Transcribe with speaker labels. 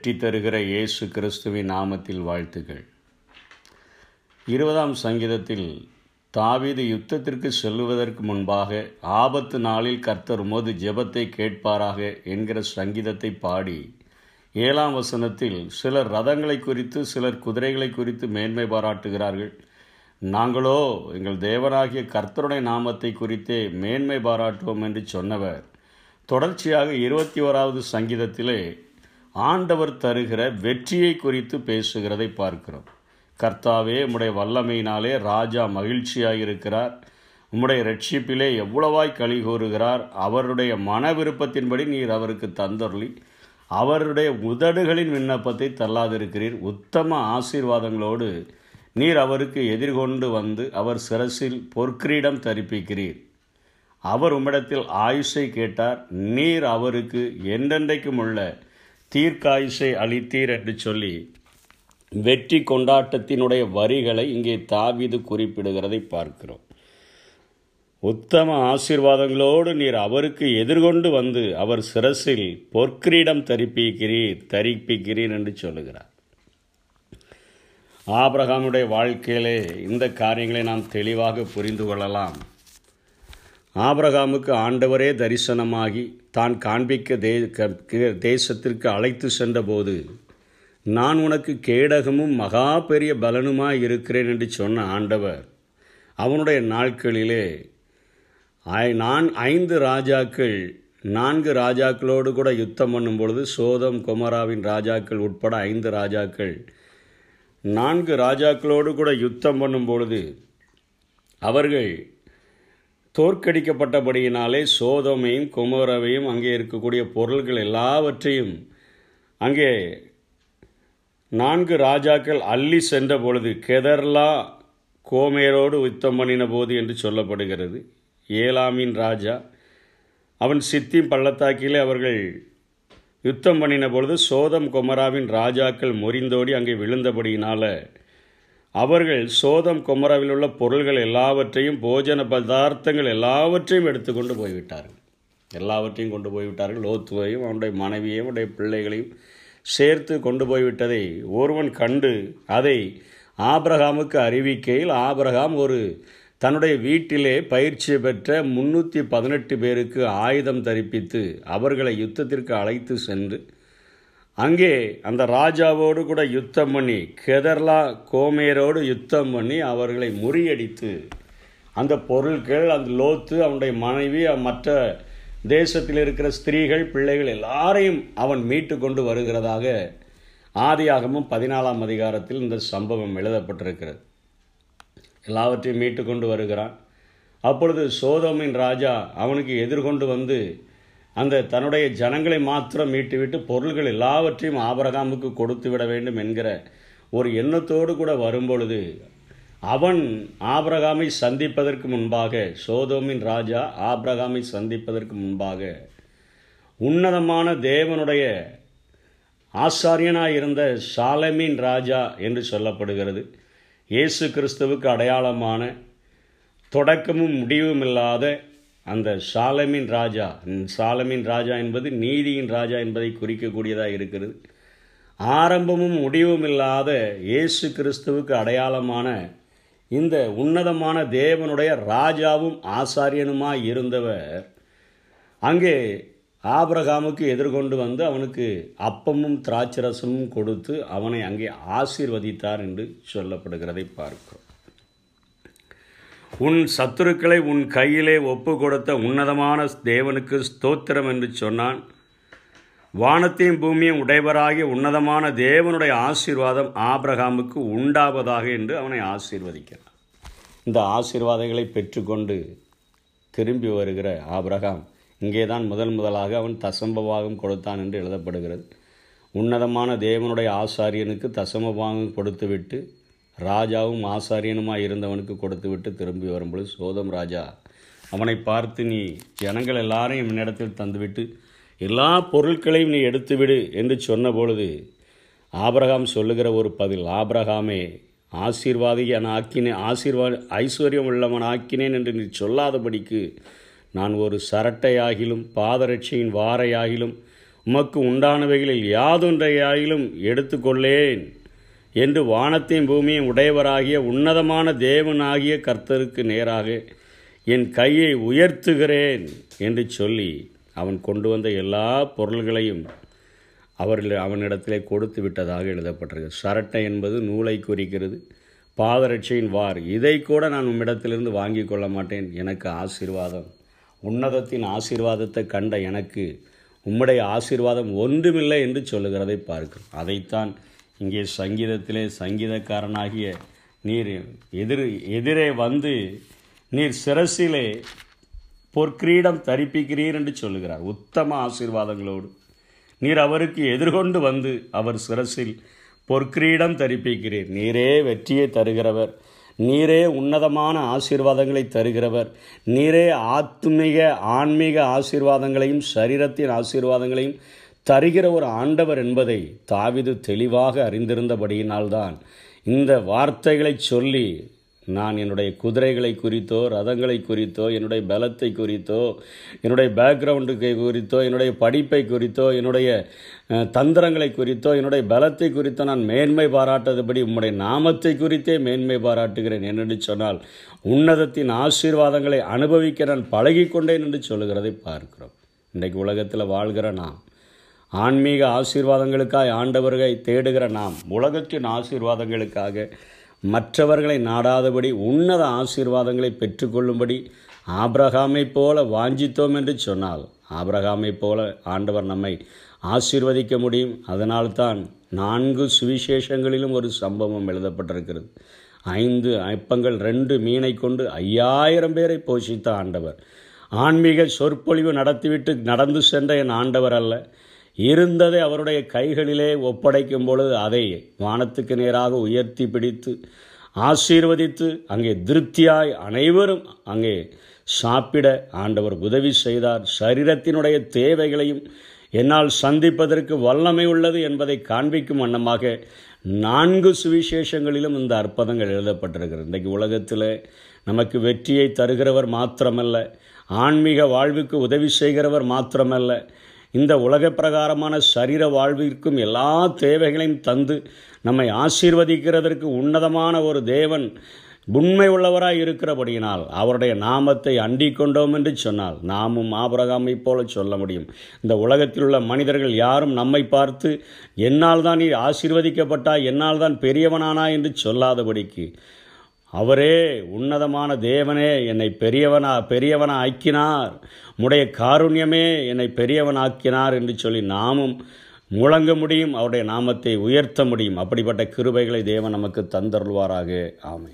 Speaker 1: வெற்றி தருகிற இயேசு கிறிஸ்துவின் நாமத்தில் வாழ்த்துகள். இருபதாம் சங்கீதத்தில் தாவீது யுத்தத்திற்கு செல்லுவதற்கு முன்பாக ஆபத்து நாளில் கர்த்தர் மோது ஜெபத்தை கேட்பாராக என்கிற சங்கீதத்தை பாடி ஏழாம் வசனத்தில் சிலர் ரதங்களை குறித்து சிலர் குதிரைகளை குறித்து மேன்மை பாராட்டுகிறார்கள். நாங்களோ எங்கள் தேவனாகிய கர்த்தருடைய நாமத்தை குறித்தே மேன்மை பாராட்டுவோம் என்று சொன்னவர். தொடர்ச்சியாக இருபத்தி ஓராவது சங்கீதத்திலே ஆண்டவர் தருகிற வெற்றியை குறித்து பேசுகிறதை பார்க்கிறோம். கர்த்தாவே உம்முடைய வல்லமையினாலே ராஜா மகிழ்ச்சியாக இருக்கிறார் உம்முடைய ரட்சிப்பிலே எவ்வளவாய் களி கூறுகிறார். அவருடைய மன விருப்பத்தின்படி நீர் அவருக்கு தந்தருளி. அவருடைய உதடுகளின் விண்ணப்பத்தை தள்ளாதிருக்கிறீர். உத்தம ஆசீர்வாதங்களோடு நீர் அவருக்கு எதிர்கொண்டு வந்து அவர் சிரசில் பொற்கிரீடம் தரிப்பிக்கிறீர். அவர் உம்மிடத்தில் ஆயுஷை கேட்டார். நீர் அவருக்கு என்றென்றைக்கும் உள்ள தீர்க்காயுசை அளித்தீர் என்று சொல்லி வெற்றி கொண்டாட்டத்தினுடைய வரிகளை இங்கே தாவிது குறிப்பிடுகிறதை பார்க்கிறோம். உத்தம ஆசீர்வாதங்களோடு நீர் அவருக்கு எதிர்கொண்டு வந்து அவர் சிரசில் பொற்கிரீடம் தரிப்பிக்கிறீர் தரிப்பிக்கிறீர் என்று சொல்லுகிறார். ஆபிரகாமுடைய வாழ்க்கையிலே இந்த காரியங்களை நாம் தெளிவாக புரிந்து கொள்ளலாம். ஆபிரகாமுக்கு ஆண்டவரே தரிசனமாகி தான் காண்பிக்க தே தேசத்திற்கு அழைத்து சென்றபோது நான் உனக்கு கேடகமும் மகா பெரிய பலனுமாய் இருக்கிறேன் என்று சொன்ன ஆண்டவர் அவனுடைய நாட்களிலே நான் ஐந்து ராஜாக்கள் நான்கு ராஜாக்களோடு கூட யுத்தம் பண்ணும் பொழுது சோதம் குமராவின் ராஜாக்கள் உட்பட ஐந்து ராஜாக்கள் நான்கு ராஜாக்களோடு கூட யுத்தம் பண்ணும் பொழுது அவர்கள் தோற்கடிக்கப்பட்டபடியினாலே சோதமையும் குமரவையும் அங்கே இருக்கக்கூடிய பொருள்கள் எல்லாவற்றையும் அங்கே நான்கு ராஜாக்கள் அள்ளி சென்ற பொழுது கெதர்லா கோமேரோடு யுத்தம் பண்ணின போது என்று சொல்லப்படுகிறது. ஏலாமின் ராஜா அவன் சித்திம் பள்ளத்தாக்கிலே அவர்கள் யுத்தம் பண்ணின பொழுது சோதம் குமராவின் ராஜாக்கள் முறிந்தோடி அங்கே விழுந்தபடியினால் அவர்கள் சோதம் குமரவில் உள்ள பொருள்கள் எல்லாவற்றையும் போஜன பதார்த்தங்கள் எல்லாவற்றையும் எடுத்துக்கொண்டு போய்விட்டார்கள். எல்லாவற்றையும் கொண்டு போய்விட்டார்கள். லோத்துவையும் அவனுடைய மனைவியையும் அவனுடைய பிள்ளைகளையும் சேர்த்து கொண்டு போய்விட்டதை ஒருவன் கண்டு அதை ஆபிரகாமுக்கு அறிவிக்கையில் ஆபிரகாம் ஒரு தன்னுடைய வீட்டிலே பயிற்சி பெற்ற முன்னூற்றி பதினெட்டு பேருக்கு ஆயுதம் தரிப்பித்து அவர்களை யுத்தத்திற்கு அழைத்து சென்று அங்கே அந்த ராஜாவோடு கூட யுத்தம் பண்ணி கெதர்லா கோமேரோடு யுத்தம் பண்ணி அவர்களை முறியடித்து அந்த பொருட்கள் அந்த லோத்து அவனுடைய மனைவி மற்ற தேசத்தில் இருக்கிற ஸ்திரீகள் பிள்ளைகள் எல்லாரையும் அவன் மீட்டு கொண்டு வருகிறதாக ஆதியாகமும் பதினாலாம் அதிகாரத்தில் இந்த சம்பவம் எழுதப்பட்டிருக்கிறது. எல்லாவற்றையும் மீட்டு கொண்டு வருகிறான். அப்பொழுது சோதோமின் ராஜா அவனுக்கு எதிர்கொண்டு வந்து அந்த தன்னுடைய ஜனங்களை மாத்திரம் மீட்டுவிட்டு பொருள்கள் எல்லாவற்றையும் ஆபரகாமுக்கு கொடுத்து விட வேண்டும் என்கிற ஒரு எண்ணத்தோடு கூட வரும்பொழுது அவன் ஆபிரகாமை சந்திப்பதற்கு முன்பாக சோதோமின் ராஜா ஆபிரகாமை சந்திப்பதற்கு முன்பாக உன்னதமான தேவனுடைய ஆசாரியனாக இருந்த சாலமீன் ராஜா என்று சொல்லப்படுகிறது. இயேசு கிறிஸ்துவுக்கு அடையாளமான தொடக்கமும் முடிவும் இல்லாத அந்த சாலமின் ராஜா சாலமின் ராஜா என்பது நீதியின் ராஜா என்பதை குறிக்கக்கூடியதாக இருக்கிறது. ஆரம்பமும் முடிவும் இல்லாத இயேசு கிறிஸ்துவுக்கு அடையாளமான இந்த உன்னதமான தேவனுடைய ராஜாவும் ஆசாரியனுமாய் இருந்தவர் அங்கே ஆபிரகாமுக்கு எதிர்கொண்டு வந்து அவனுக்கு அப்பமும் திராட்சரசமும் கொடுத்து அவனை அங்கே ஆசீர்வதித்தார் என்று சொல்லப்படுகிறதை பார்க்கிறோம். உன் சத்துருக்களை உன் கையிலே ஒப்பு கொடுத்த உன்னதமான தேவனுக்கு ஸ்தோத்திரம் என்று சொன்னான். வானத்தையும் பூமியும் உடையவராகிய உன்னதமான தேவனுடைய ஆசீர்வாதம் ஆபிரகாமுக்கு உண்டாவதாக என்று அவனை ஆசீர்வதிக்கிறான். இந்த ஆசீர்வாதங்களை பெற்றுக்கொண்டு திரும்பி வருகிற ஆபிரகாம் இங்கே தான் முதல் முதலாக அவன் தசம்பபாகம் கொடுத்தான் என்று எழுதப்படுகிறது. உன்னதமான தேவனுடைய ஆசாரியனுக்கு தசமபாகம் கொடுத்துவிட்டு ராஜாவும் ஆசாரியனுமாய் இருந்தவனுக்கு கொடுத்துவிட்டு திரும்பி வரும்பொழுது சோதம் ராஜா அவனை பார்த்து நீ ஜனங்கள் எல்லாரையும் என்னிடத்தில் தந்துவிட்டு எல்லா பொருட்களையும் நீ எடுத்துவிடு என்று சொன்ன பொழுது ஆபிரகாம் சொல்லுகிற ஒரு பதில் ஆபிரகாமே ஆசீர்வாதி என ஆக்கினேன் ஆசீர்வா ஐஸ்வர்யம் உள்ளவன் ஆக்கினேன் என்று நீ சொல்லாதபடிக்கு நான் ஒரு சரட்டையாகிலும் பாதரட்சியின் வாரையாகிலும் உமக்கு உண்டானவைகளில் யாதொன்றையாயிலும் எடுத்துக்கொள்ளேன். என்று வானத்தையும் பூமியும் உடையவராகிய உன்னதமான தேவனாகிய கர்த்தருக்கு நேராக என் கையை உயர்த்துகிறேன் என்று சொல்லி அவன் கொண்டு வந்த எல்லா பொருள்களையும் அவர்கள் அவனிடத்திலே கொடுத்து விட்டதாக எழுதப்பட்டிருக்கு சரட்டை என்பது நூலை குறிக்கிறது. பாதரட்சையின் வார். இதை கூட நான் உம்மிடத்திலிருந்து வாங்கி கொள்ள மாட்டேன். எனக்கு ஆசீர்வாதம். உன்னதத்தின் ஆசீர்வாதத்தை கண்ட எனக்கு உம்முடைய ஆசீர்வாதம் ஒன்றுமில்லை என்று சொல்லுகிறதை பார்க்கிறோம். அதைத்தான் இங்கே சங்கீதத்திலே சங்கீதக்காரனாகிய நீர் எதிர் எதிரே வந்து நீர் சிரசிலே பொற்கிரீடம் தரிப்பிக்கிறீர் என்று சொல்லுகிறார். உத்தம ஆசீர்வாதங்களோடு. நீர் அவருக்கு எதிர்கொண்டு வந்து அவர் சிரசில் பொற்கிரீடம் தரிப்பிக்கிறீர். நீரே வெற்றியை தருகிறவர். நீரே உன்னதமான ஆசீர்வாதங்களை தருகிறவர். நீரே ஆத்மீக ஆன்மீக ஆசீர்வாதங்களையும் சரீரத்தின் ஆசீர்வாதங்களையும் தருகிற ஒரு ஆண்டவர் என்பதை தாவிது தெளிவாக அறிந்திருந்தபடியினால்தான் இந்த வார்த்தைகளை சொல்லி நான் என்னுடைய குதிரைகளை குறித்தோ ரதங்களை குறித்தோ என்னுடைய பலத்தை குறித்தோ என்னுடைய பேக்ரவுண்டுக்கு குறித்தோ என்னுடைய படிப்பை குறித்தோ என்னுடைய தந்திரங்களை குறித்தோ என்னுடைய பலத்தை குறித்தோ நான் மேன்மை பாராட்டதுபடி உம்முடைய நாமத்தை குறித்தே மேன்மை பாராட்டுகிறேன் என்னென்று சொன்னால் உன்னதத்தின் ஆசீர்வாதங்களை அனுபவிக்க நான் பழகிக்கொண்டேன் என்று சொல்லுகிறதை பார்க்கிறோம். இன்றைக்கு உலகத்தில் வாழ்கிற நான் ஆன்மீக ஆசீர்வாதங்களுக்காய் ஆண்டவர்களை தேடுகிற நாம் உலகத்தின் ஆசீர்வாதங்களுக்காக மற்றவர்களை நாடாதபடி உன்னத ஆசீர்வாதங்களை பெற்றுக்கொள்ளும்படி ஆபிரகாமைப் போல வாஞ்சித்தோம் என்று சொன்னால் ஆபிரகாமைப் போல ஆண்டவர் நம்மை ஆசீர்வதிக்க முடியும். அதனால்தான் நான்கு சுவிசேஷங்களிலும் ஒரு சம்பவம் எழுதப்பட்டிருக்கிறது. ஐந்து அப்பங்கள் ரெண்டு மீனை கொண்டு ஐயாயிரம் பேரை போஷித்த ஆண்டவர். ஆன்மீக சொற்பொழிவு நடத்திவிட்டு நடந்து சென்ற என் ஆண்டவர் அல்ல. இருந்ததை அவருடைய கைகளிலே ஒப்படைக்கும் பொழுது அதை வானத்துக்கு நேராக உயர்த்தி பிடித்து ஆசீர்வதித்து அங்கே திருப்தியாய் அனைவரும் அங்கே சாப்பிட ஆண்டவர் உதவி செய்தார். சரீரத்தினுடைய தேவைகளையும் என்னால் சந்திப்பதற்கு வல்லமை உள்ளது என்பதை காண்பிக்கும் வண்ணமாக நான்கு சுவிசேஷங்களிலும் இந்த அற்புதங்கள் எழுதப்பட்டிருக்கிறது. இன்றைக்கு உலகத்தில் நமக்கு வெற்றியை தருகிறவர் மாத்திரமல்ல ஆன்மீக வாழ்வுக்கு உதவி செய்கிறவர் மாத்திரமல்ல இந்த உலக பிரகாரமான சரீர வாழ்விற்கும் எல்லா தேவைகளையும் தந்து நம்மை ஆசீர்வதிக்கிறதற்கு உன்னதமான ஒரு தேவன் உண்மை உள்ளவராய் இருக்கிறபடியினால் அவருடைய நாமத்தை அண்டி கொண்டோம் என்று சொன்னால் நாமும் ஆபரகாமை போல சொல்ல முடியும். இந்த உலகத்தில் உள்ள மனிதர்கள் யாரும் நம்மை பார்த்து என்னால் தான் நீ ஆசீர்வதிக்கப்பட்டா என்னால் தான் பெரியவனானா என்று சொல்லாதபடிக்கு அவரே உன்னதமான தேவனே என்னை பெரியவனா பெரியவனா ஆக்கினார். உடைய காருண்யமே என்னை பெரியவனாக்கினார் என்று சொல்லி நாமும் முழங்க முடியும் அவருடைய நாமத்தை உயர்த்த முடியும். அப்படிப்பட்ட கிருபைகளை தேவன் நமக்கு தந்தருள்வாராக. ஆமை